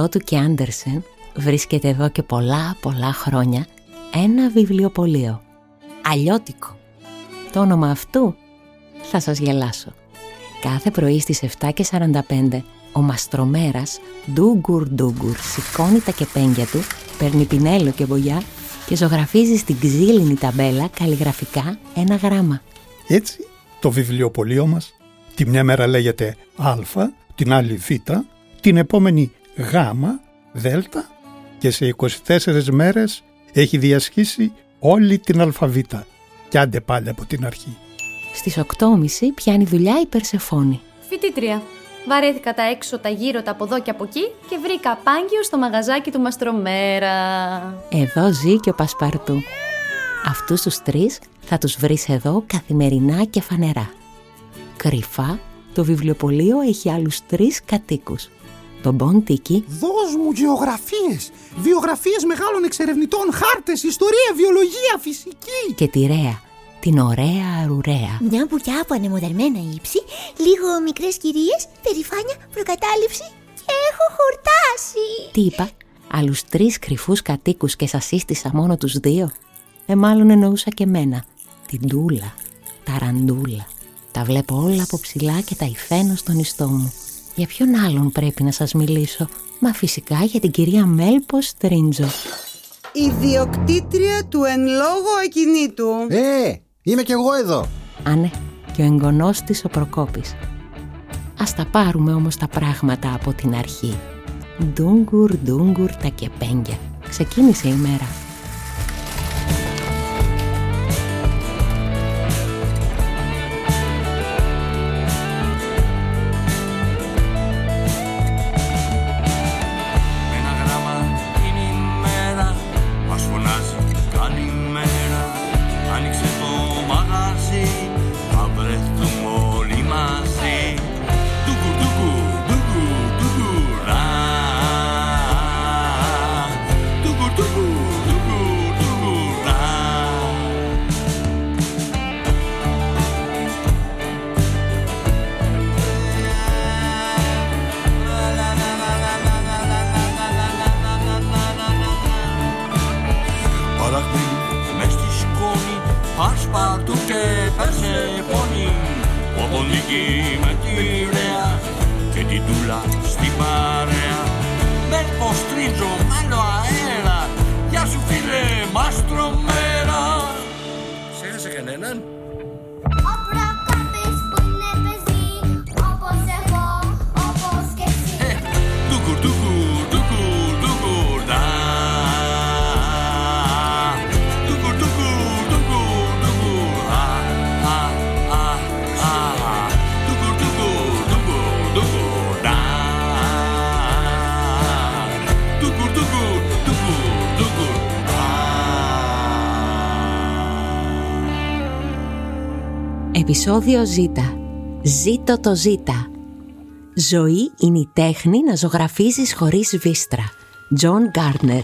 Γωνία Ηροδότου και Άντερσεν βρίσκεται εδώ και πολλά πολλά χρόνια ένα βιβλιοπωλείο. Αλλιώτικο. Το όνομα αυτού θα σας γελάσω. Κάθε πρωί στις 7.45 ο μαστρομέρας ντούγκουρ ντούγκουρ σηκώνει τα κεπέγγια του, παίρνει πινέλο και βογιά και ζωγραφίζει στην ξύλινη ταμπέλα καλλιγραφικά ένα γράμμα. Έτσι το βιβλιοπωλείο μας τη μια μέρα λέγεται Α, την άλλη Β την επόμενη γάμα, δέλτα και σε 24 μέρες έχει διασχίσει όλη την αλφαβήτα και άντε πάλι από την αρχή. Στις 8.30 πιάνει δουλειά η Περσεφόνη. Φοιτήτρια. Βαρέθηκα τα έξω, τα γύρω, τα από εδώ και από εκεί και βρήκα πάγιο στο μαγαζάκι του Μαστρομέρα. Εδώ ζει και ο Πασπαρτού. Αυτούς τους τρεις θα τους βρεις εδώ καθημερινά και φανερά. Κρυφά, το βιβλιοπωλείο έχει άλλους τρεις κατοίκους τον Μποντίκη. Δώσ' μου γεωγραφίες, βιογραφίες μεγάλων εξερευνητών, χάρτες, ιστορία, βιολογία, φυσική. Και τη Ρέα, την ωραία αρουραία. Μια μπουκιά από ανεμοδερμένα ύψη, λίγο μικρές κυρίες, περηφάνεια, προκατάληψη και έχω χορτάσει. Τι είπα, άλλους τρεις κρυφούς κατοίκους και σας σύστησα μόνο τους δύο; Ε, μάλλον εννοούσα και μένα. Την Τούλα, τα Ραντούλα. Τα βλέπω όλα από ψηλά και τα υφαίνω στον ιστό μου. Για ποιον άλλον πρέπει να σας μιλήσω; Μα φυσικά για την κυρία Μέλπο Στρίντζο Ιδιοκτήτρια του εν λόγω ακινήτου. Ε, είμαι κι εγώ εδώ. Α ναι, και ο εγγονός της ο Προκόπης. Ας τα πάρουμε όμως τα πράγματα από την αρχή. Ντούγκουρ, ντούγκουρ τα κεπέγγια. Ξεκίνησε η μέρα Επεισόδιο Ζ. Ζήτω το Ζ. Ζωή είναι η τέχνη να ζωγραφίζεις χωρίς σβήστρα. Τζον Γκάρντνερ.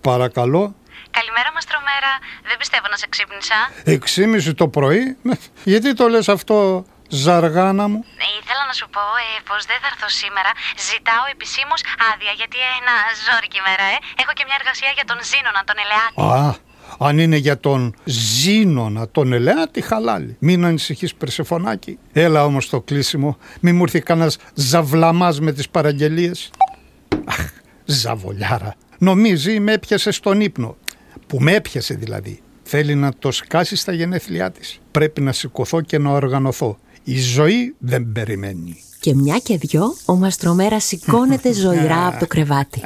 Παρακαλώ. Καλημέρα Μαστρομέρα. Δεν πιστεύω να σε ξύπνησα. Εξίμισι το πρωί. Γιατί το λες αυτό; Ζαργάνα μου. Ε, ήθελα να σου πω ε, πως δεν θα έρθω σήμερα. Ζητάω επισήμως άδεια γιατί ένα ζόρικη μέρα, ε. Έχω και μια εργασία για τον Ζήνονα, τον Ελεάτη. Α, αν είναι για τον Ζήνονα, τον Ελεάτη, χαλάλι. Μην ανησυχείς, Περσεφωνάκι. Έλα όμως το κλείσιμο. Μη μου έρθει κανένας ζαβλαμάς με τις παραγγελίες. Αχ, ζαβολιάρα. Νομίζει με έπιασε στον ύπνο. Που με έπιασε δηλαδή. Θέλει να το σκάσει στα γενέθλιά της. Πρέπει να σηκωθώ και να οργανωθώ. Η ζωή δεν περιμένει. Και μια και δυο, ο Μαστρομέρα σηκώνεται ζωηρά από το κρεβάτι.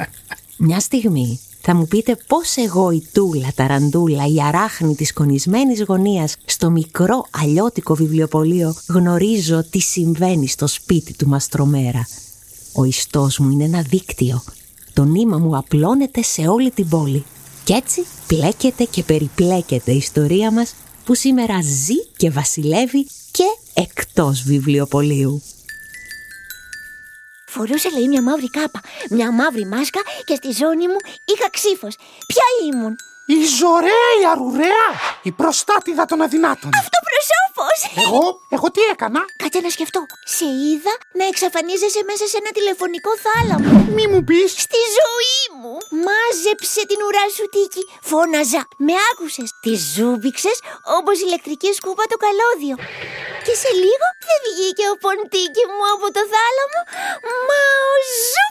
Μια στιγμή Θα μου πείτε πώς εγώ η Τούλα, τα Ραντούλα, η αράχνη της κονισμένης γωνίας στο μικρό αλλιώτικο βιβλιοπωλείο γνωρίζω τι συμβαίνει στο σπίτι του Μαστρομέρα. Ο ιστός μου είναι ένα δίκτυο. Το νήμα μου απλώνεται σε όλη την πόλη. Κι έτσι πλέκεται και περιπλέκεται η ιστορία μας που σήμερα ζει και βασιλεύει και εκτός βιβλιοπωλείου. Φορούσα λέει μια μαύρη κάπα, μια μαύρη μάσκα και στη ζώνη μου είχα ξύφος. Ποια ήμουν; Η Ζωρέα η Αρουραία, η προστάτηδα των αδυνάτων. Αυτό προσώπος! Εγώ, εγώ τι έκανα; Κάτσε να σκεφτώ. Σε είδα να εξαφανίζεσαι μέσα σε ένα τηλεφωνικό θάλαμο. Μη μου πεις. Στη ζωή μου! Μάζεψε την ουρά σου τίκη. Φώναζα. Με άκουσες. Τη ζούμπηξες όπως ηλεκτρική σκούπα το καλώδιο. Και σε λίγο δεν βγήκε ο ποντίκι μου από το θάλαμο, μα ο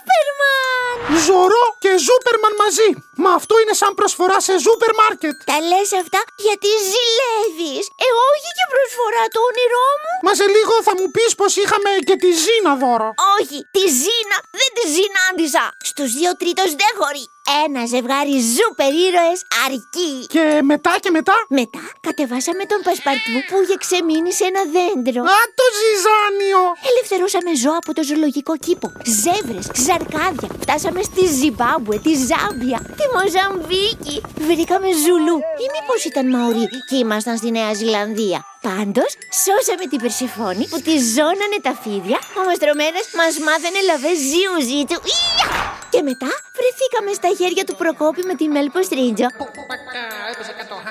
Ζούπερμαν! Ζωρό και Ζούπερμαν μαζί. Μα αυτό είναι σαν προσφορά σε σούπερ μάρκετ. Τα λες αυτά γιατί ζηλεύεις; Ε, όχι και προσφορά το όνειρό μου. Μα σε λίγο θα μου πεις πως είχαμε και τη Ζήνα δώρο. Όχι, τη Ζήνα δεν τη συνάντησα. Στους δύο τρίτος δεν χωρεί. Ένα ζευγάρι σούπερ ήρωες αρκεί. Και μετά και μετά; Μετά κατεβάσαμε τον Πασπαρτού που είχε ξεμείνει σε ένα δέντρο. Α, το ζυζάνιο. Ελευθερώσαμε ζώα από το ζωολογικό κήπο. Ζεύρες, ζαρκάδια. Φτάσαμε στη Ζιμπάμπουε, τη Ζάμπια, τη Μοζαμβίκη. Βρήκαμε Ζουλού. Ή μήπως ήταν Μαουρί και ήμασταν στη Νέα Ζηλανδία. Πάντως, σώσαμε την Περσεφόνη που τη ζώνανε τα φίδια. Ο Μαστρομένας μας μάθαινε λαβές ζιουζί του. Ια! Και μετά βρεθήκαμε στα χέρια του Προκόπη με τη Μέλπο Στρίτζο.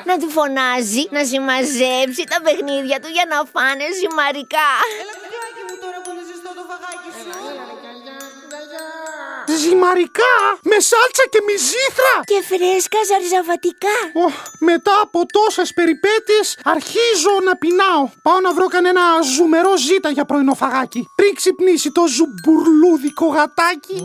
Να του φωνάζει, να συμμαζέψει τα παιχνίδια του για να φάνε ζυμαρικά. Ζυμαρικά με σάλτσα και μυζήθρα. Και φρέσκα ζαρζαβατικά. Ω, μετά από τόσες περιπέτειες αρχίζω να πεινάω. Πάω να βρω κανένα ζουμερό ζήτα για πρωινό φαγάκι. Πριν ξυπνήσει το ζουμπουρλούδικο γατάκι.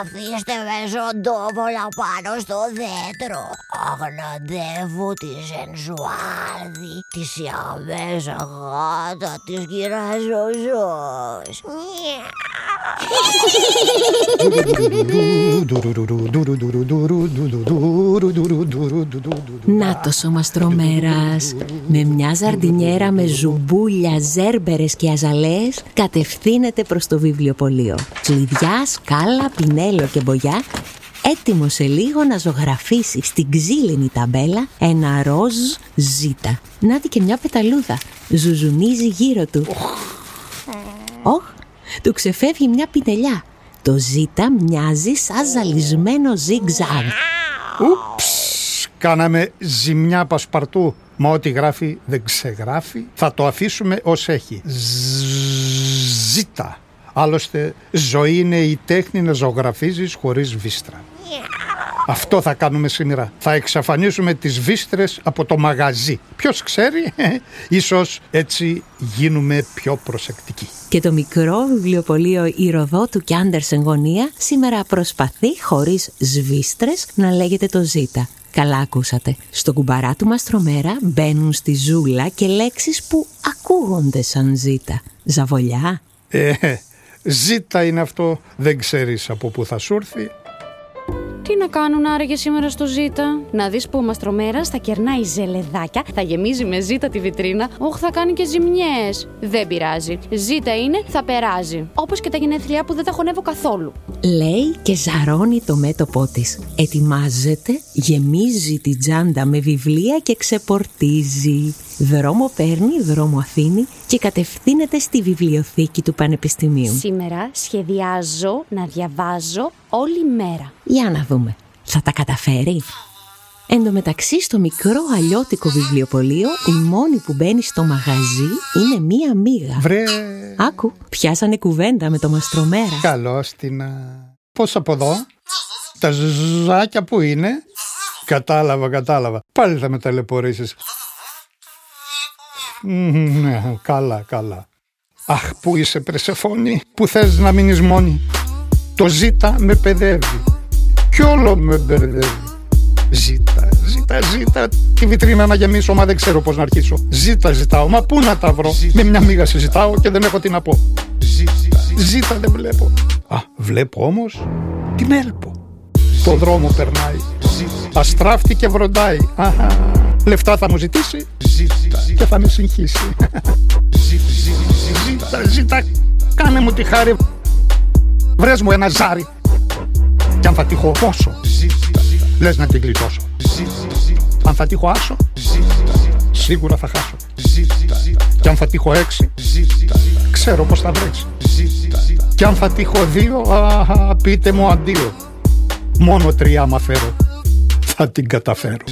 Αφήστε με ζωντόβολα πάνω στο δέντρο. Αγναντεύω τη Ζενζουάρδη, τη Σιαμέζα γάτα της Κυραζοζός. Νάτος ο Μαστρομέρας Με μια ζαρντινιέρα με ζουμπούλια, ζέρμπερες και αζαλές Κατευθύνεται προς το βιβλιοπωλείο Κλειδιά, σκάλα, πινέλο και μπογιά Έτοιμο σε λίγο να ζωγραφίσει στην ξύλινη ταμπέλα ένα ροζ ζήτα Να δει και μια πεταλούδα Ζουζουνίζει γύρω του Όχ, του ξεφεύγει μια πινελιά το ζήτα μοιάζει σαν ζαλισμένο ζιγ-ζαγ. Ούψ, κάναμε ζημιά πασπαρτού. Μα ό,τι γράφει δεν ξεγράφει. Θα το αφήσουμε ως έχει. Ζήτα. Άλλωστε, ζωή είναι η τέχνη να ζωγραφίζεις χωρίς βίστρα. Αυτό θα κάνουμε σήμερα. Θα εξαφανίσουμε τις βίστρες από το μαγαζί. Ποιος ξέρει, ίσως έτσι γίνουμε πιο προσεκτικοί. Και το μικρό βιβλιοπωλείο Ηροδότου και Άντερσεν γωνία σήμερα προσπαθεί χωρίς σβίστρες να λέγεται το ζήτα. Καλά ακούσατε. Στο κουμπαρά του Μαστρομέρα μπαίνουν στη ζούλα και λέξεις που ακούγονται σαν ζήτα. Ζαβολιά. Ε, ζήτα είναι αυτό. Δεν ξέρεις από πού θα σου έρθει. Τι να κάνουν άραγε σήμερα στο Ζήτα; Να δεις που ο Μαστρομέρα θα κερνάει ζελεδάκια, θα γεμίζει με ζήτα τη βιτρίνα. Όχι, θα κάνει και ζημιές. Δεν πειράζει. Ζήτα είναι, θα περάζει. Όπως και τα γενέθλιά που δεν τα χωνεύω καθόλου. Λέει και ζαρώνει το μέτωπό της. Ετοιμάζεται, γεμίζει την τσάντα με βιβλία και ξεπορτίζει. Δρόμο παίρνει, δρόμο αφήνει και κατευθύνεται στη βιβλιοθήκη του Πανεπιστημίου. Σήμερα σχεδιάζω να διαβάζω όλη μέρα. Για να δούμε. Θα τα καταφέρει; Εν τω μεταξύ στο μικρό αλλιώτικο βιβλιοπωλείο η μόνη που μπαίνει στο μαγαζί είναι μία μίγα. Βρε. Άκου, πιάσανε κουβέντα με το μαστρομέρα. Καλώς την... Πώς από εδώ; Τα ζουζάκια που είναι; Κατάλαβα, κατάλαβα. Πάλι θα με ταλαιπωρήσεις. Ναι, καλά, καλά. Αχ, πού είσαι Περσεφόνη, που θες να μείνεις μόνη. Το ζήτα με παιδεύει. Κι όλο με μπερδεύει. Ζήτα, ζήτα, ζήτα. Τη βιτρίνα να γεμίσω, μα δεν ξέρω πώς να αρχίσω. Ζήτα, ζητάω, μα πού να τα βρω; Με μια μίγα συζητάω και δεν έχω τι να πω. Ζήτα, ζήτα δεν βλέπω. Α, βλέπω όμως την έλπω. Το δρόμο περνάει. Αστράφτη και βροντάει. Αχα. Λεφτά θα μου ζητήσει και θα με συγχύσει. Ζήτα, ζήτα, κάνε μου τη χάρη. Βρες μου ένα ζάρι. Κι αν θα τύχω πόσο, λες να την γλιτώσω. Αν θα τύχω άσο, σίγουρα θα χάσω. Κι αν θα τύχω έξι, ξέρω πως θα βρέξει. Κι αν θα τύχω δύο, α, πείτε μου αντίο. Μόνο τρία άμα φέρω, θα την καταφέρω.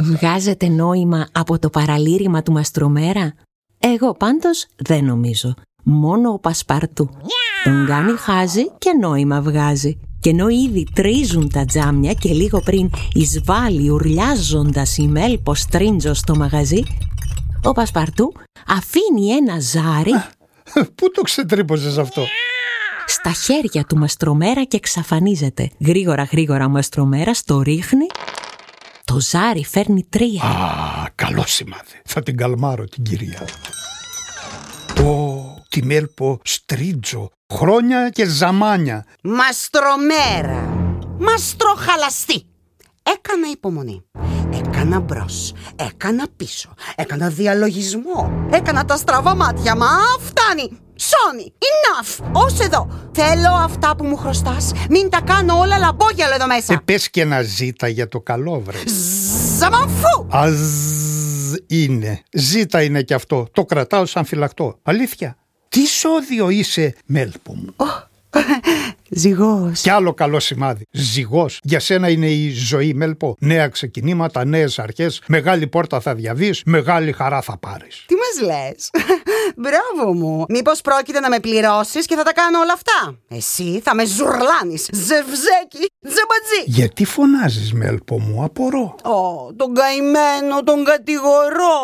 Βγάζετε νόημα από το παραλήρημα του Μαστρομέρα; Εγώ πάντως δεν νομίζω. Μόνο ο Πασπαρτού. Τον κάνει χάζι και νόημα βγάζει. Και ενώ ήδη τρίζουν τα τζάμια και λίγο πριν εισβάλλει ουρλιάζοντας η Μέλπος τρίντζο στο μαγαζί, ο Πασπαρτού αφήνει ένα ζάρι Πού το ξετρύπωσες αυτό; Στα χέρια του Μαστρομέρα και εξαφανίζεται. Γρήγορα γρήγορα ο Μαστρομέρας το ρίχνει. Το ζάρι φέρνει τρία. Α, καλό σημάδι. Θα την καλμάρω την κυρία. Ω, τη μέλπο στρίτζο. Χρόνια και ζαμάνια. Μαστρομέρα. Μαστροχαλαστή. Έκανα υπομονή. Έκανα μπρος. Έκανα πίσω. Έκανα διαλογισμό. Έκανα τα στραβά μάτια. Μα φτάνει. Σόνι. Enough. Ως εδώ. Θέλω αυτά που μου χρωστάς. Μην τα κάνω όλα λαμπόγιαλο εδώ μέσα. Ε, πες και να ζήτα για το καλό, βρε. Ζαμανφού. Αζ είναι. Ζήτα είναι και αυτό. Το κρατάω σαν φυλακτό. Αλήθεια. Τι σώδιο είσαι, μέλπο μου. Ζυγός. Κι άλλο καλό σημάδι. Ζυγός. Για σένα είναι η ζωή, Μέλπο. Νέα ξεκινήματα, νέες αρχές. Μεγάλη πόρτα θα διαβείς, μεγάλη χαρά θα πάρεις. Τι μας λες; Μπράβο μου Μήπως πρόκειται να με πληρώσεις και θα τα κάνω όλα αυτά; Εσύ θα με ζουρλάνεις Ζευζέκι, τζαμπατζή Γιατί φωνάζεις, Μέλπο μου, απορώ. Ω, τον καημένο, τον κατηγορώ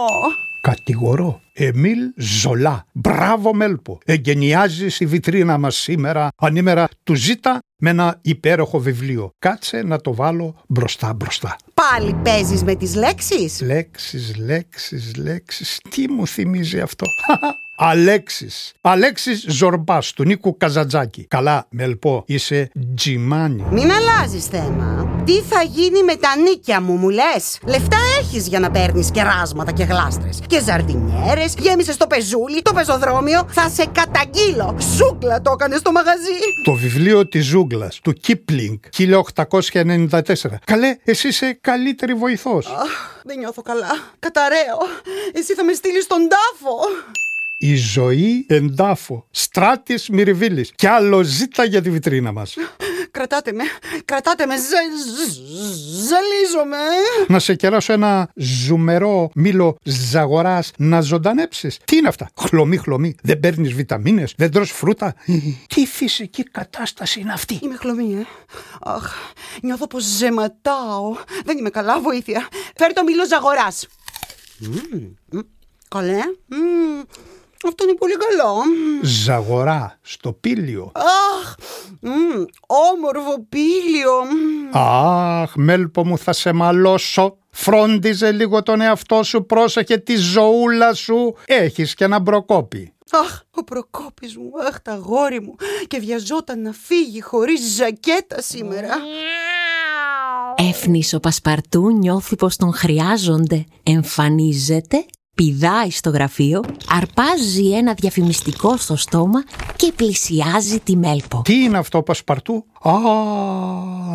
Κατηγορώ. Εμίλ Ζολά. Μπράβο, Μέλπο. Εγκαινιάζει η βιτρίνα μας σήμερα, ανήμερα του ζήτα με ένα υπέροχο βιβλίο. Κάτσε να το βάλω μπροστά μπροστά. Πάλι παίζεις με τις λέξεις; Λέξεις, λέξεις, λέξεις. Τι μου θυμίζει αυτό; Αλέξης. Αλέξης Ζορμπάς του Νίκου Καζατζάκη. Καλά, Μελπό, είσαι τζιμάνι. Μην αλλάζεις θέμα Τι θα γίνει με τα νίκια μου μου λες; Λεφτά έχεις για να παίρνεις κεράσματα και γλάστρες Και ζαρδινιέρες Γέμισες το πεζούλι, το πεζοδρόμιο Θα σε καταγγείλω. Ζούγκλα το έκανε στο μαγαζί. Το βιβλίο της ζούγκλας του Κίπλινγκ 1894. Καλέ, εσύ είσαι καλύτερη βοηθός. Αχ, Δεν νιώθω καλά. Καταραίω. Εσύ θα με στείλεις στον τάφο Η ζωή εντάφο. Στράτης Μυριβίλης. Κι άλλο ζήτα για τη βιτρίνα μας. Κρατάτε με, κρατάτε με, ζε, ζ- ζαλίζομαι. να σε κεράσω ένα ζουμερό μήλο ζαγοράς να ζωντανέψεις. Τι είναι αυτά; Χλωμή, χλωμή. Δεν παίρνεις βιταμίνες, δεν τρως φρούτα; Τι φυσική κατάσταση είναι αυτή; Είμαι χλωμή, ε. Αχ, νιώθω πως ζεματάω. Δεν είμαι καλά, βοήθεια. Φέρ το μήλο ζαγοράς. Μμμ, μμ, Καλέ. Μμμ, Αυτό είναι πολύ καλό. Μμμ. Ζαγορά στο πήλιο. Αχ, μμμ, όμορφο πήλιο. Μμμ. Αχ, μέλπο μου θα σε μαλώσω. Φρόντιζε λίγο τον εαυτό σου, πρόσεχε τη ζωούλα σου. Έχεις και ένα μπροκόπι. Αχ, ο Προκόπης μου, αχ, τα γόρι μου. Και βιαζόταν να φύγει χωρίς ζακέτα σήμερα. Αίφνης ο Πασπαρτού νιώθει πως τον χρειάζονται. Εμφανίζεται, πηδάει στο γραφείο, αρπάζει ένα διαφημιστικό στο στόμα και πλησιάζει τη Μέλπο. Τι είναι αυτό, Πασπαρτού; Α,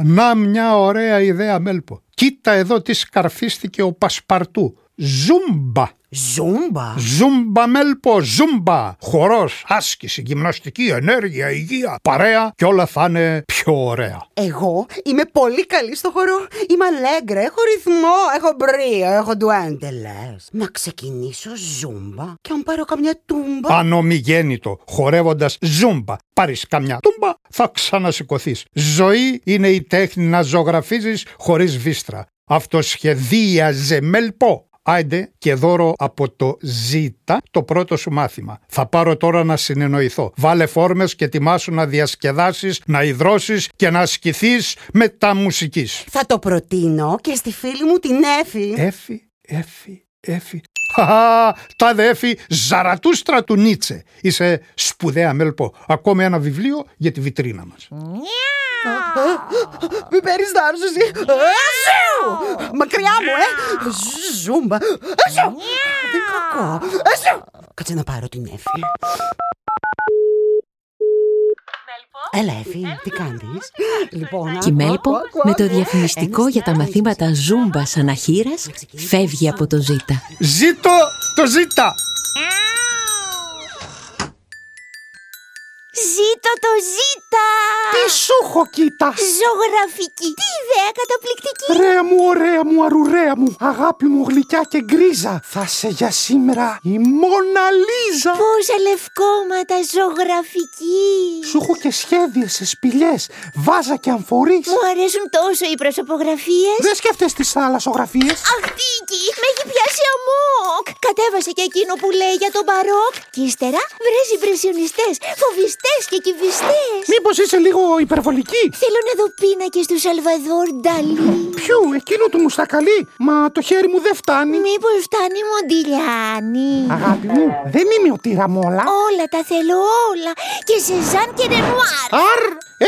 να μια ωραία ιδέα, Μέλπο. Κοίτα εδώ τι σκαρφίστηκε ο Πασπαρτού. Ζούμπα. Ζούμπα; Ζούμπα Μέλπο, ζούμπα. Χορός, άσκηση, γυμναστική, ενέργεια, υγεία, παρέα και όλα θα είναι πιο ωραία. Εγώ είμαι πολύ καλή στο χορό. Είμαι αλέγκρα, έχω ρυθμό, έχω μπρίο, έχω ντουέντελες. Να ξεκινήσω ζούμπα και αν πάρω καμιά τούμπα. Ανομιγέννητο, χορεύοντας ζούμπα. Πάρεις καμιά τούμπα, θα ξανασηκωθείς. Ζωή είναι η τέχνη να ζωγραφίζεις χωρίς βίστρα. Αυτοσχεδίαζε Μέλπο. Άιντε και δώρο από το Ζήτα το πρώτο σου μάθημα. Θα πάρω τώρα να συνεννοηθώ. Βάλε φόρμες και ετοιμάσου να διασκεδάσεις, να υδρώσεις και να ασκηθείς με τα μουσικής. Θα το προτείνω και στη φίλη μου την Έφη. Έφη, έφη, έφη. Χαχα, τα δέφη Ζαρατούστρα του Νίτσε. Είσαι σπουδαία Μέλπο. Ακόμη ένα βιβλίο για τη βιτρίνα μας. Μην περιστάρεις εσύ. Ασου! Μακριά μου, ε! Ζούμπα. Ασου! Δεν κακό. Ασου! Κάτσε να πάρω την Εφη. Έλα, Εφη, τι κάνεις; Λοιπόν, Και η Μέλπο με το διαφημιστικό για τα μαθήματα ζούμπα αναχείρας φεύγει από το Ζήτα. Ζήτω το ζήτα! Ζήτω το ζήτα! Τι σου έχω κοίτα! Ζωγραφική! Τι ιδέα καταπληκτική! Ρέα μου, ωραία μου, αρουρέα μου, αγάπη μου γλυκιά και γκρίζα. Θα σε για σήμερα η Μόνα Λίζα. Πόσα λευκόματα ζωγραφική! Σου έχω και σχέδια σε σπηλιές, βάζα και αμφορείς. Μου αρέσουν τόσο οι προσωπογραφίες. Δεν σκέφτεσαι τις θάλασσογραφίες. Αχ, Τίκη, με έχει πιάσει αμόκ! Κατέβασε και εκείνο που λέει για τον μπαρόκ. Και ύστερα βρες ιμπρεσιονιστές, φοβιστές και κυβιστές. Μήπως είσαι λίγο υπερβολική; Θέλω να δω πίνακες του Σαλβαδόρ Νταλή. Ποιου, εκείνο του μουστακαλί. Μα το χέρι μου δεν φτάνει. Μήπως φτάνει Μοντιλιάνη. Αγάπη μου, δεν είμαι ο τυραμόλα. Όλα τα θέλω όλα. Και Σεζάν και Ρενουάρ. Αρ,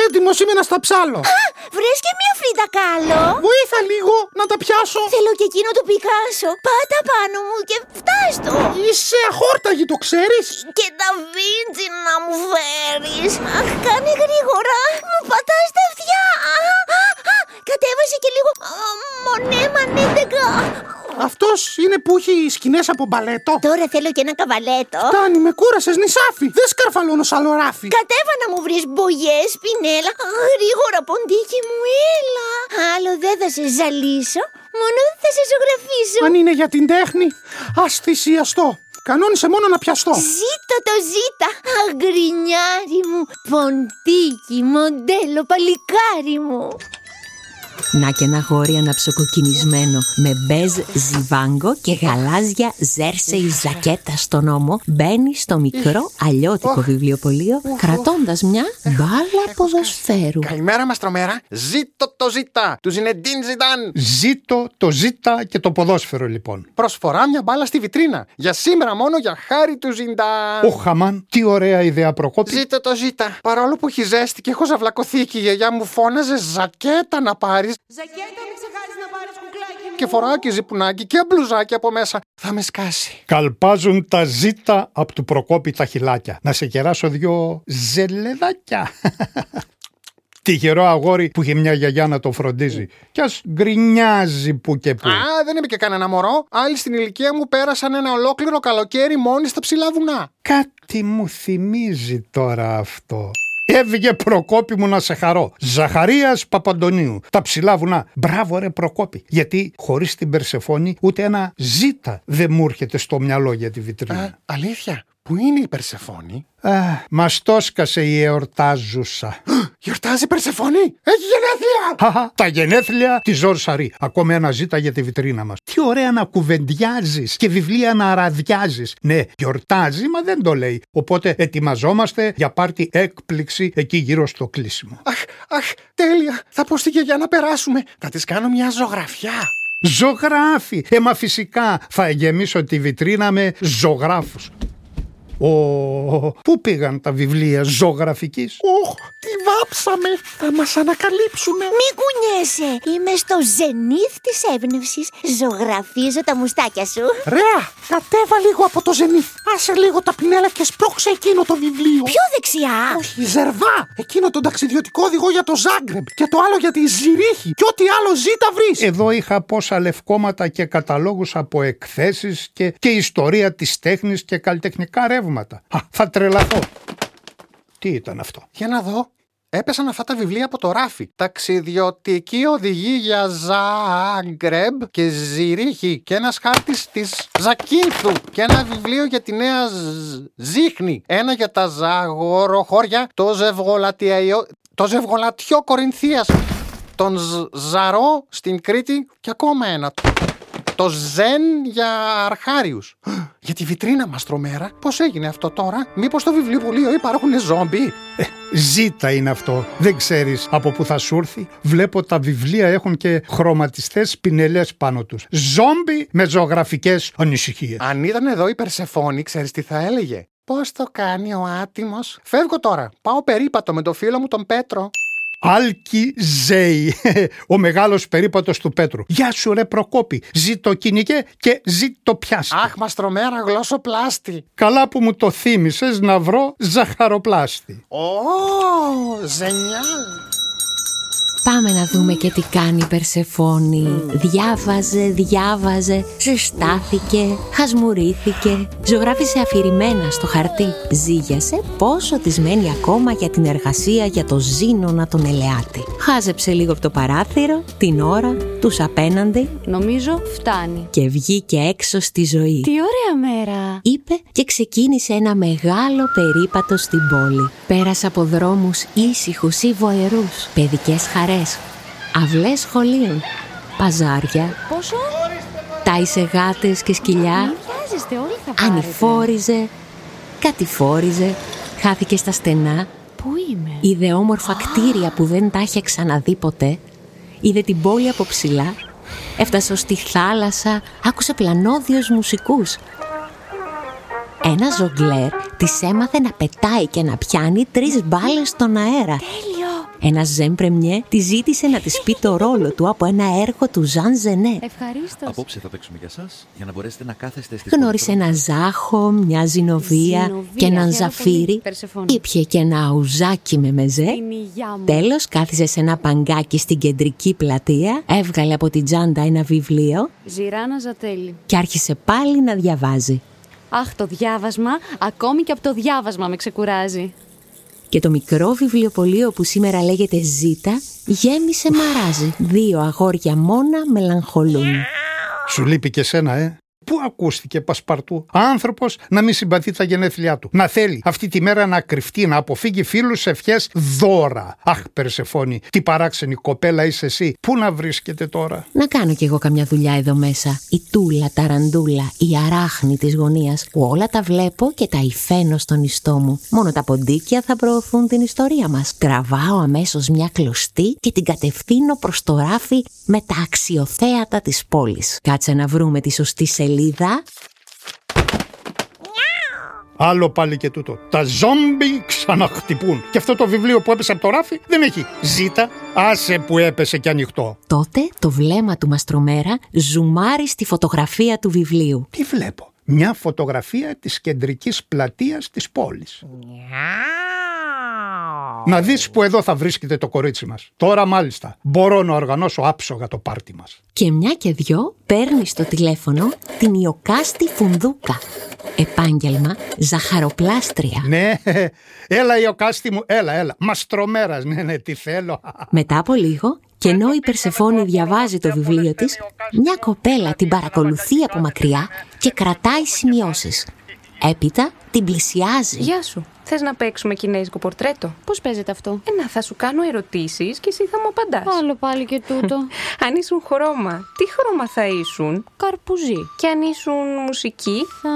έτοιμος είμαι να στα ψάλω. Α, βρες και μία φρύτα κάλο. Βοήθα λίγο να τα πιάσω. Θέλω και εκείνο του Πικάσο. Πάτα πάνω μου και φτάστο. Είσαι αχόρταγη, το ξέρεις; Και τα βίντζι να μου φέρεις. Αχ, κάνε γρήγορα. Μου πατάς τα αυτιά. Α, α, α, κατέβασε και λίγο. Α, Μονέ μανέντεγκα. Αυτός είναι που έχει σκηνές από μπαλέτο. Τώρα θέλω και ένα καβαλέτο. Φτάνει, με κούρασες νησάφι. Δεν σκαρφαλώνω σαλοράφι. Κατέβα να μου βρεις μπογιές, πινέλα. Γρήγορα, ποντίκι μου, έλα. Άλλο δεν θα σε ζαλίσω, μόνο θα σε ζωγραφίσω. Αν είναι για την τέχνη, ας θυσιαστώ. Κανόνισε μόνο να πιαστώ. Ζήτα το ζήτα, αγρινιάρι μου, ποντίκι, μοντέλο, παλικάρι μου. Να και ένα γόρι αναψοκοκκινισμένο με μπέζ ζιβάγκο και γαλάζια ζέρσεϊ ζακέτα στον ώμο μπαίνει στο μικρό αλλιώτικο βιβλιοπωλείο κρατώντας μια μπάλα ποδοσφαίρου. Καλημέρα, Μαστρομέρα. Ζήτω το ζήτα του Ζινεντίν Ζιντάν. Ζήτω το ζήτα και το ποδόσφαιρο λοιπόν. Προσφορά μια μπάλα στη βιτρίνα. Για σήμερα μόνο για χάρη του Ζιντάν. Ο Χαμάν, τι ωραία ιδέα προκόπη. Ζήτω το ζήτα. Παρόλο που έχει ζέστη και έχω ζαυλακωθεί και η γιαγιά μου φώναζε ζακέτα να πάρει. Ζακέτας, μην ξεχάσεις να πάρεις κουκλάκι μου. Και φοράω και ζυπουνάκι και μπλουζάκι από μέσα. Θα με σκάσει. Καλπάζουν τα ζήτα από του Προκόπη τα χυλάκια. Να σε κεράσω δυο ζελεδάκια. Τυχερό αγόρι που είχε μια γιαγιά να το φροντίζει. Κι ας γκρινιάζει που και που. Α, δεν είμαι και κανένα μωρό. Άλλοι στην ηλικία μου πέρασαν ένα ολόκληρο καλοκαίρι μόνοι στα ψηλά βουνά. Κάτι μου θυμίζει τώρα αυτό. Έβγε Προκόπη μου να σε χαρώ. Ζαχαρίας Παπαντονίου. Τα ψηλά βουνά. Μπράβο ρε Προκόπη. Γιατί χωρίς την Περσεφόνη ούτε ένα ζήτα δεν μου έρχεται στο μυαλό για τη βιτρίνα. Α, αλήθεια. Πού είναι η Περσεφόνη; Α, μας το σκασε η εορτάζουσα. Γιορτάζει η Περσεφόνη. Έχει γενέθλια. Χαχα, τα γενέθλια της Ζορ Σαρή. Ακόμα ένα ζήτα για τη βιτρίνα μας. Τι ωραία να κουβεντιάζεις και βιβλία να αραδιάζει. Ναι, γιορτάζει, μα δεν το λέει. Οπότε ετοιμαζόμαστε για πάρτι έκπληξη εκεί γύρω στο κλείσιμο. Αχ, αχ, τέλεια. Θα πω στη γιαγιά να περάσουμε. Θα της κάνω μια ζωγραφιά. Ζωγράφη! Ε, μα φυσικά θα γεμίσω τη βιτρίνα με ζωγράφους. Ο... Πού πήγαν τα βιβλία ζωγραφικής; Όχ, τι βάψαμε. Θα μας ανακαλύψουνε. Μη κουνιέσαι. Είμαι στο ζενήθ της έμπνευσης. Ζωγραφίζω τα μουστάκια σου. Ρέα, κατέβα λίγο από το ζενήθ. Άσε λίγο τα πινέλα και σπρώξε εκείνο το βιβλίο. Πιο δεξιά. Όχι, ζερβά. Εκείνο τον ταξιδιωτικό οδηγό για το Ζάγκρεμπ και το άλλο για τη Ζηρίχη. Και ό,τι άλλο ζήτα βρεις. Εδώ είχα πόσα λευκόματα και καταλόγους από εκθέσεις και, και ιστορία της τέχνης και καλλιτεχνικά ρεύματα. Α, θα τρελαθώ. Τι ήταν αυτό; Για να δω. Έπεσαν αυτά τα βιβλία από το ράφι. Ταξιδιωτική οδηγή για Ζάγκρεμπ και Ζηρίχη και ένας χάρτης της Ζακίνθου και ένα βιβλίο για τη νέα Ζ- Ζήχνη. Ένα για τα Ζαγοροχώρια, το Ζευγολατιαϊό, το Ζευγολατιό Κορινθίας, τον Ζ- Ζαρό στην Κρήτη και ακόμα ένα. Το Ζεν για αρχάριους. Για τη βιτρίνα μας τρομέρα. Πώς έγινε αυτό τώρα; Μήπως στο βιβλιοπωλείο υπάρχουν ζόμπι; Ζήτα είναι αυτό. Δεν ξέρεις από πού θα σου έρθει. Βλέπω τα βιβλία έχουν και χρωματιστές πινελές πάνω τους. Ζόμπι με ζωγραφικές ανησυχίες. Αν ήταν εδώ η Περσεφόνη, ξέρεις τι θα έλεγε; Πώς το κάνει ο άτιμος; Φεύγω τώρα. Πάω περίπατο με το φίλο μου τον Πέτρο. Άλκη Ζέη, ο μεγάλος περίπατος του Πέτρου. Γεια σου ρε Προκόπη, ζήτω κυνηγέ και ζήτω πιάστη. Αχ, μαστρομέρα γλώσσοπλάστη. Καλά που μου το θύμισες να βρω ζαχαροπλάστη. Ω, ζενιάλ. Πάμε να δούμε και τι κάνει η Περσεφόνη. Διάβαζε, διάβαζε, ζεστάθηκε, χασμουρήθηκε, ζωγράφισε αφηρημένα στο χαρτί. Ζήγιασε πόσο της μένει ακόμα για την εργασία για το Ζήνωνα τον Ελεάτη. Χάζεψε λίγο από το παράθυρο, την ώρα, τους απέναντι Νομίζω φτάνει. και βγήκε έξω στη ζωή. Τι ωραία μέρα. είπε και ξεκίνησε ένα μεγάλο περίπατο στην πόλη. Πέρασε από δρόμους ήσυχους ή βοερούς, παιδικές χαρές, αυλές σχολείων, παζάρια, Πόσο; τάισε γάτες και σκυλιά, Βιάζεστε, όλοι θα πάρετε. ανηφόριζε, κατηφόριζε, χάθηκε στα στενά, Πού είμαι; είδε όμορφα κτίρια που δεν τα είχε ξαναδεί ποτέ, είδε την πόλη από ψηλά, έφτασε ως τη θάλασσα, άκουσε πλανόδιους μουσικούς. Ένα ζογκλέρ της έμαθε να πετάει και να πιάνει τρεις μπάλες στον αέρα. Τέλειο. Ένα ζέμπρεμιέ τη ζήτησε να της πει το ρόλο του από ένα έργο του Ζαν Ζενέ. Ευχαρίστως. Απόψε θα παίξουμε για σας για να μπορέσετε να κάθεστε στις Γνώρισε ένα ζάχο, μια ζηνοβία Ζηνοβία, και έναν χαίρομαι ζαφύρι. πολύ, Περσεφόνη. Ήπιε και ένα αουζάκι με μεζέ. Την υγειά μου. Τέλος κάθισε σε ένα παγκάκι στην κεντρική πλατεία, έβγαλε από την τσάντα ένα βιβλίο Ζηράνα Ζατέλη. και άρχισε πάλι να διαβάζει. Αχ, το διάβασμα, ακόμη και από το διάβασμα με ξεκουράζει. Και το μικρό βιβλιοπωλείο που σήμερα λέγεται Ζήτα γέμισε μαράζι. Δύο αγόρια μόνα μελαγχολούν. Σου λείπει και σένα, ε. Πού ακούστηκε πασπαρτού; Άνθρωπος να μην συμπαθεί τα γενέθλιά του. Να θέλει αυτή τη μέρα να κρυφτεί, να αποφύγει φίλους, ευχές, δώρα. Αχ, Περσεφόνη, τι παράξενη κοπέλα είσαι εσύ. Πού να βρίσκεται τώρα; Να κάνω κι εγώ καμιά δουλειά εδώ μέσα. Η τούλα, τα ραντούλα, η αράχνη της γωνίας που όλα τα βλέπω και τα υφαίνω στον ιστό μου. Μόνο τα ποντίκια θα προωθούν την ιστορία μας. Τραβάω αμέσως μια κλωστή και την κατευθύνω προς το ράφι με τα αξιοθέατα της πόλης. Κάτσε να βρούμε τη σωστή σελίδα. Άλλο πάλι και τούτο. Τα ζόμπι ξαναχτυπούν. Και αυτό το βιβλίο που έπεσε από το ράφι δεν έχει. Ζήτα, άσε που έπεσε και ανοιχτό. Τότε το βλέμμα του Μαστρομέρα ζουμάρει στη φωτογραφία του βιβλίου. Τι βλέπω; Μια φωτογραφία της κεντρικής πλατείας της πόλης. Να δεις που εδώ θα βρίσκεται το κορίτσι μας. Τώρα μάλιστα μπορώ να οργανώσω άψογα το πάρτι μας. Και μια και δυο παίρνεις στο τηλέφωνο την Ιωκάστη Φουνδούκα. Επάγγελμα ζαχαροπλάστρια. Ναι, έλα Ιωκάστη μου, έλα, έλα. Μαστρομέρας, ναι, ναι, τι θέλω. Μετά από λίγο, και ενώ η Περσεφόνη διαβάζει το βιβλίο της, μια κοπέλα την παρακολουθεί από μακριά και κρατάει σημειώσεις. Έπειτα την πλησιάζει. Γεια σου. Θες να παίξουμε κινέζικο πορτρέτο; Πώς παίζεται αυτό; Ε, να θα σου κάνω ερωτήσεις και εσύ θα μου απαντάς. Άλλο πάλι και τούτο. Αν ήσουν χρώμα, τι χρώμα θα ήσουν; Καρπουζί. Και αν ήσουν μουσική, Θα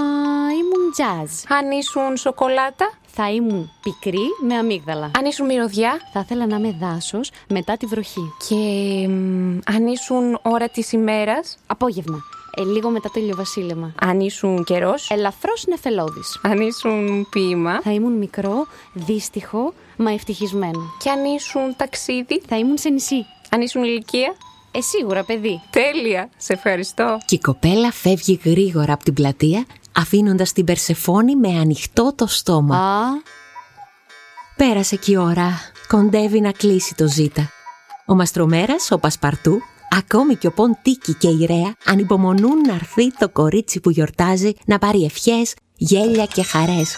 ήμουν jazz. αν ήσουν σοκολάτα, Θα ήμουν πικρή με αμύγδαλα. αν ήσουν μυρωδιά; Θα ήθελα να είμαι δάσος μετά τη βροχή. και μ, αν ήσουν ώρα της ημέρας, Απόγευμα. Ε, λίγο μετά το ηλιοβασίλεμα. αν ήσουν καιρός, Ελαφρώς νεφελώδης. αν ήσουν ποίημα Θα ήμουν μικρό, δύστιχο, μα ευτυχισμένο. και αν ήσουν ταξίδι, Θα ήμουν σε νησί. αν ήσουν ηλικία. Ε, σίγουρα, παιδί. Τέλεια, σε ευχαριστώ. Και η κοπέλα φεύγει γρήγορα από την πλατεία, αφήνοντας την Περσεφόνη με ανοιχτό το στόμα. Α, Πέρασε και η ώρα. Κοντεύει να κλείσει το ζήτα. Ο Μαστρομέρας, ο Πασπαρτού, ακόμη και ο Ποντίκη και η Ρέα ανυπομονούν να έρθει το κορίτσι που γιορτάζει να πάρει ευχές, γέλια και χαρές.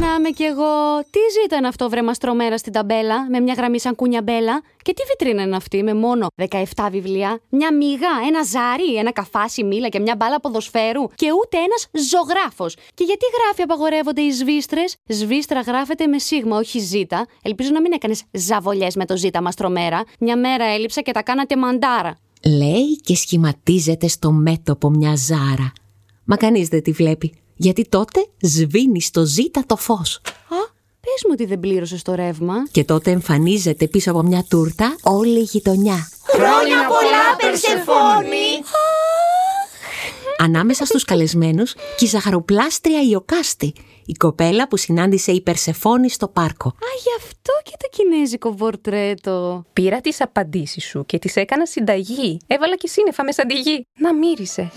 Να είμαι κι εγώ. Τι ζήτα είναι αυτό, βρε μαστρομέρα στην ταμπέλα, με μια γραμμή σαν κούνια μπέλα; Και τι βιτρίνα είναι αυτή, με μόνο 17 βιβλία, μια μίγα, ένα ζάρι, ένα καφάσι μήλα και μια μπάλα ποδοσφαίρου; Και ούτε ένας ζωγράφος. Και γιατί γράφει απαγορεύονται οι σβίστρε. Σβίστρα γράφεται με σίγμα, όχι ζήτα. Ελπίζω να μην έκανες ζαβολιές με το ζήτα μαστρομέρα. Μια μέρα έλειψα και τα κάνατε μαντάρα. Λέει και σχηματίζεται στο μέτωπο μια ζάρα. Μα κανείς δεν τη βλέπει, γιατί τότε σβήνει στο ζήτα το φως. Α, πες μου ότι δεν πλήρωσες το ρεύμα. Και τότε εμφανίζεται πίσω από μια τούρτα όλη η γειτονιά. Χρόνια πολλά, Περσεφόνη! Ανάμεσα στους καλεσμένους και η ζαχαροπλάστρια Ιωκάστη, η κοπέλα που συνάντησε η Περσεφόνη στο πάρκο. Α, γι' αυτό και το κινέζικο πορτρέτο. Πήρα τις απαντήσεις σου και τις έκανα συνταγή. Έβαλα και σύννεφα μέσα τη γη. Να μύρισε.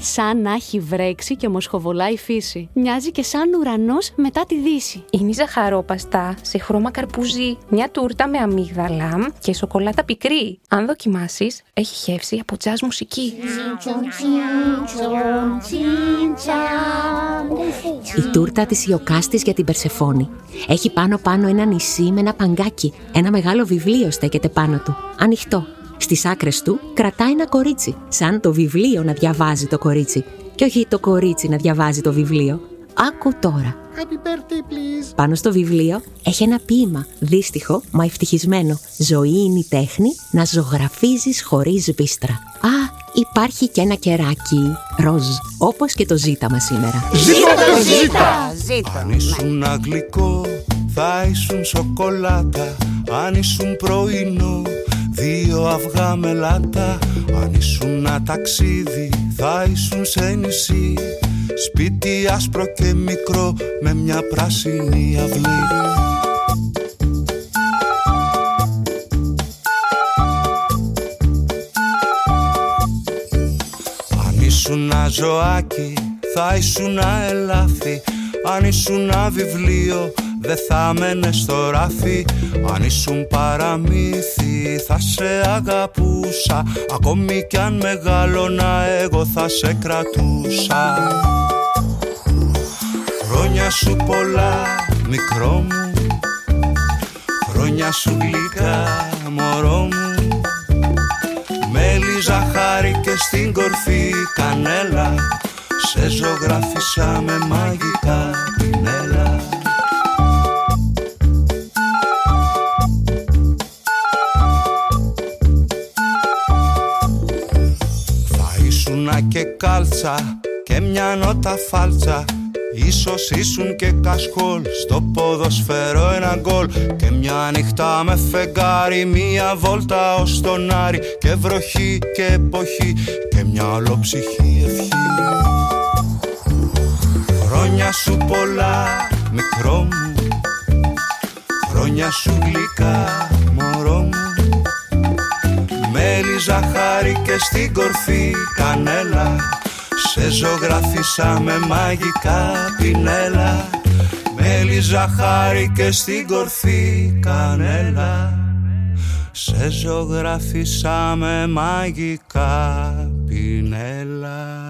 Σαν να έχει βρέξει και μοσχοβολάει η φύση. Μοιάζει και σαν ουρανός μετά τη δύση. Είναι η ζαχαρόπαστα σε χρώμα καρπούζι. Μια τούρτα με αμύγδαλα και σοκολάτα πικρή. Αν δοκιμάσεις, έχει χεύση από τζάζ μουσική. Η τούρτα της Ιωκάστης για την Περσεφόνη. Έχει πάνω πάνω ένα νησί με ένα παγκάκι. Ένα μεγάλο βιβλίο στέκεται πάνω του. Ανοιχτό. Στις άκρες του κρατάει ένα κορίτσι. Σαν το βιβλίο να διαβάζει το κορίτσι. Και όχι το κορίτσι να διαβάζει το βιβλίο. Άκου τώρα. Happy birthday, please. Πάνω στο βιβλίο έχει ένα ποίημα, δύστιχο μα ευτυχισμένο. Ζωή είναι η τέχνη να ζωγραφίζεις χωρίς βίστρα. Α, υπάρχει και ένα κεράκι, ροζ, όπως και το ζήτα μας σήμερα. Αν ήσουν αγγλικό θα ήσουν σοκολάτα Αν ήσουν πρωινό δύο αυγά με λάτα Αν ήσουν ταξίδι θα ήσουν σε νησί. Σπίτι άσπρο και μικρό με μια πράσινη αυλή. Αν ήσουν ζωάκι θα ήσουν ελάφι. Αν ήσουν βιβλίο δεν θα μένε στο ράφι. Αν ήσουν παραμύθι θα σε αγαπούσα. Ακόμη κι αν μεγάλωνα εγώ θα σε κρατούσα. Χρόνια σου πολλά μικρό μου. Χρόνια σου γλυκά μωρό μου. Μέλι, ζαχάρι και στην κορφή κανέλα. Σε ζωγράφισα με μαγικά κάλτσα και μια νότα φάλτσα. Ίσως ήσουν και κασκόλ στο ποδοσφαιρό ένα γκολ. Και μια νύχτα με φεγγάρι μία βόλτα ως τον Άρη. Και βροχή και εποχή και μια ολοψυχή ευχή. Χρόνια σου πολλά μικρό μου. Χρόνια σου γλυκά Μέλι, ζαχάρι και στην κορφή κανέλα Σε ζωγράφισα με μαγικά πινέλα. Μέλι, ζαχάρι και στην κορφή κανέλα Σε ζωγράφισα με μαγικά πινέλα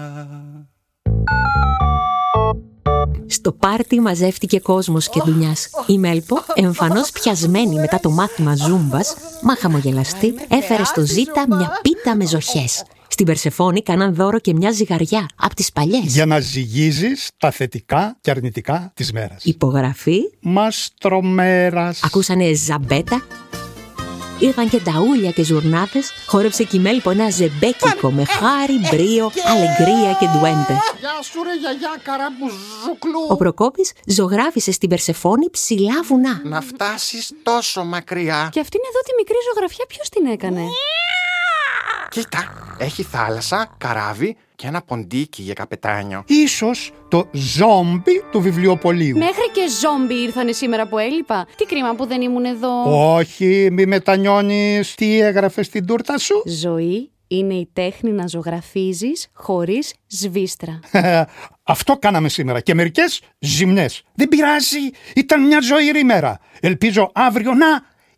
Στο πάρτι μαζεύτηκε κόσμος και δουλειάς. Η Μέλπο, εμφανώς πιασμένη μετά το μάθημα ζούμπας, μα χαμογελαστή, έφερε στο Ζήτα μια πίτα με ζοχές. Στην Περσεφόνη κάναν δώρο και μια ζυγαριά από τις παλιές. Για να ζυγίζεις τα θετικά και αρνητικά της μέρας. Υπογραφή. Μαστρομέρας. Ακούσανε ζαμπέτα. Ήρθαν και ταούλια και ζουρνάδες. Χόρεψε και η Μέλπο ένα ζεμπέκικο με χάρη, μπρίο, αλεγκρία και ντουέντε. Γεια σου ρε γιαγιά καραμπουζουκλού. Ο Προκόπης ζωγράφισε στην Περσεφόνη ψηλά βουνά. Να φτάσεις τόσο μακριά. Και αυτήν εδώ τη μικρή ζωγραφιά ποιος την έκανε; Κοίτα, έχει θάλασσα, καράβι και ένα ποντίκι για καπετάνιο. Ίσως το ζόμπι του βιβλιοπολίου. Μέχρι και ζόμπι ήρθανε σήμερα που έλειπα. Τι κρίμα που δεν ήμουν εδώ. Όχι, μη μετανιώνεις. Τι έγραφες στην τούρτα σου; Ζωή είναι η τέχνη να ζωγραφίζεις χωρίς σβίστρα. Αυτό κάναμε σήμερα και μερικές ζυμνές. Δεν πειράζει, ήταν μια ζωηρή μέρα. Ελπίζω αύριο να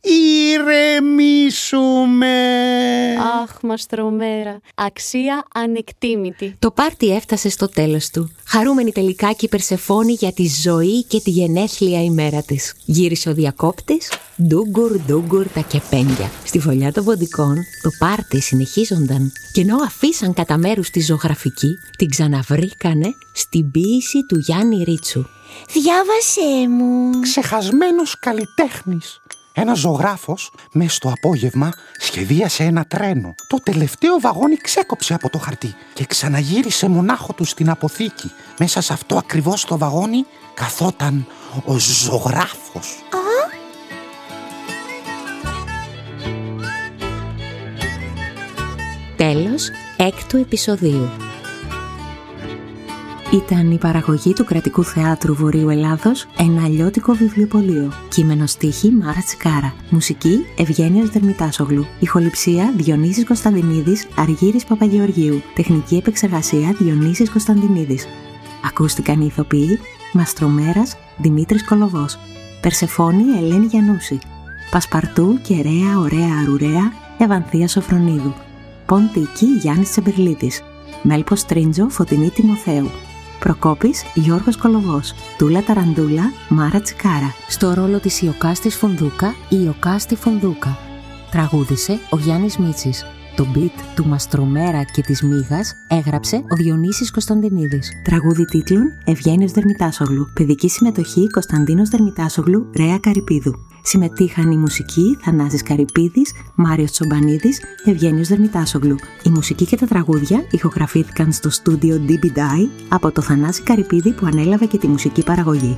ηρεμήσουμε. Αχ, μαστρομέρα. Αξία ανεκτήμητη. Το πάρτι έφτασε στο τέλος του. Χαρούμενη τελικά και η Περσεφόνη για τη ζωή και τη γενέθλια ημέρα της. Γύρισε ο διακόπτης, ντούγκουρ ντούγκουρ τα κεπένια. Στη φωλιά των βοντικών το πάρτι συνεχίζονταν. Και ενώ αφήσαν κατά μέρους τη ζωγραφική, την ξαναβρήκανε στην ποίηση του Γιάννη Ρίτσου. Διάβασέ μου. Ξεχασμένος καλλιτέχνης. Ένας ζωγράφος, μέσα στο απόγευμα, σχεδίασε ένα τρένο. Το τελευταίο βαγόνι ξέκοψε από το χαρτί και ξαναγύρισε μονάχο του στην αποθήκη. Μέσα σε αυτό ακριβώς το βαγόνι καθόταν ο ζωγράφος. Τέλος έκτου επεισοδίου. Ήταν η παραγωγή του Κρατικού Θεάτρου Βορείου Ελλάδος ένα αλλιώτικο βιβλιοπωλείο. Κείμενο στίχη Μάρα Τσικάρα. Μουσική Ευγένειας Δερμητάσογλου. Ηχοληψία Διονύσης Κωνσταντινίδης Αργύρης Παπαγεωργίου. Τεχνική επεξεργασία Διονύσης Κωνσταντινίδης. Ακούστηκαν οι ηθοποιοί Μαστρομέρας Δημήτρης Κολοβός. Περσεφόνη Ελένη Γιανούση. Πασπαρτού Κεραία Ωραία Αρουραία Ευανθία Σοφρονίδου. Ποντική Γιάννης Τσεμπερλίτης. Μέλπο Τρίντζο Φωτεινή Τιμοθέου. Προκόπης Γιώργος Κολοβός. Τούλα Ταραντούλα Μάρα Τσικάρα. Στο ρόλο της Ιωκάστης Φονδούκα η Ιωκάστη Φονδούκα. Τραγούδισε ο Γιάννης Μίτσης. Το beat του Μαστρομέρα και της Μίγας έγραψε ο Διονύσης Κωνσταντινίδης. Τραγούδι τίτλων Ευγένιος Δερμητάσογλου. Παιδική συμμετοχή Κωνσταντίνος Δερμητάσογλου, Ρέα Καρυπίδου. Συμμετείχαν η μουσική Θανάσης Καρυπίδης, Μάριος Τσομπανίδης, Ευγένιος Δερμητάσογλου. Η μουσική και τα τραγούδια ηχογραφήθηκαν στο στούντιο DB Die από το Θανάση Καρυπίδη που ανέλαβε και τη μουσική παραγωγή.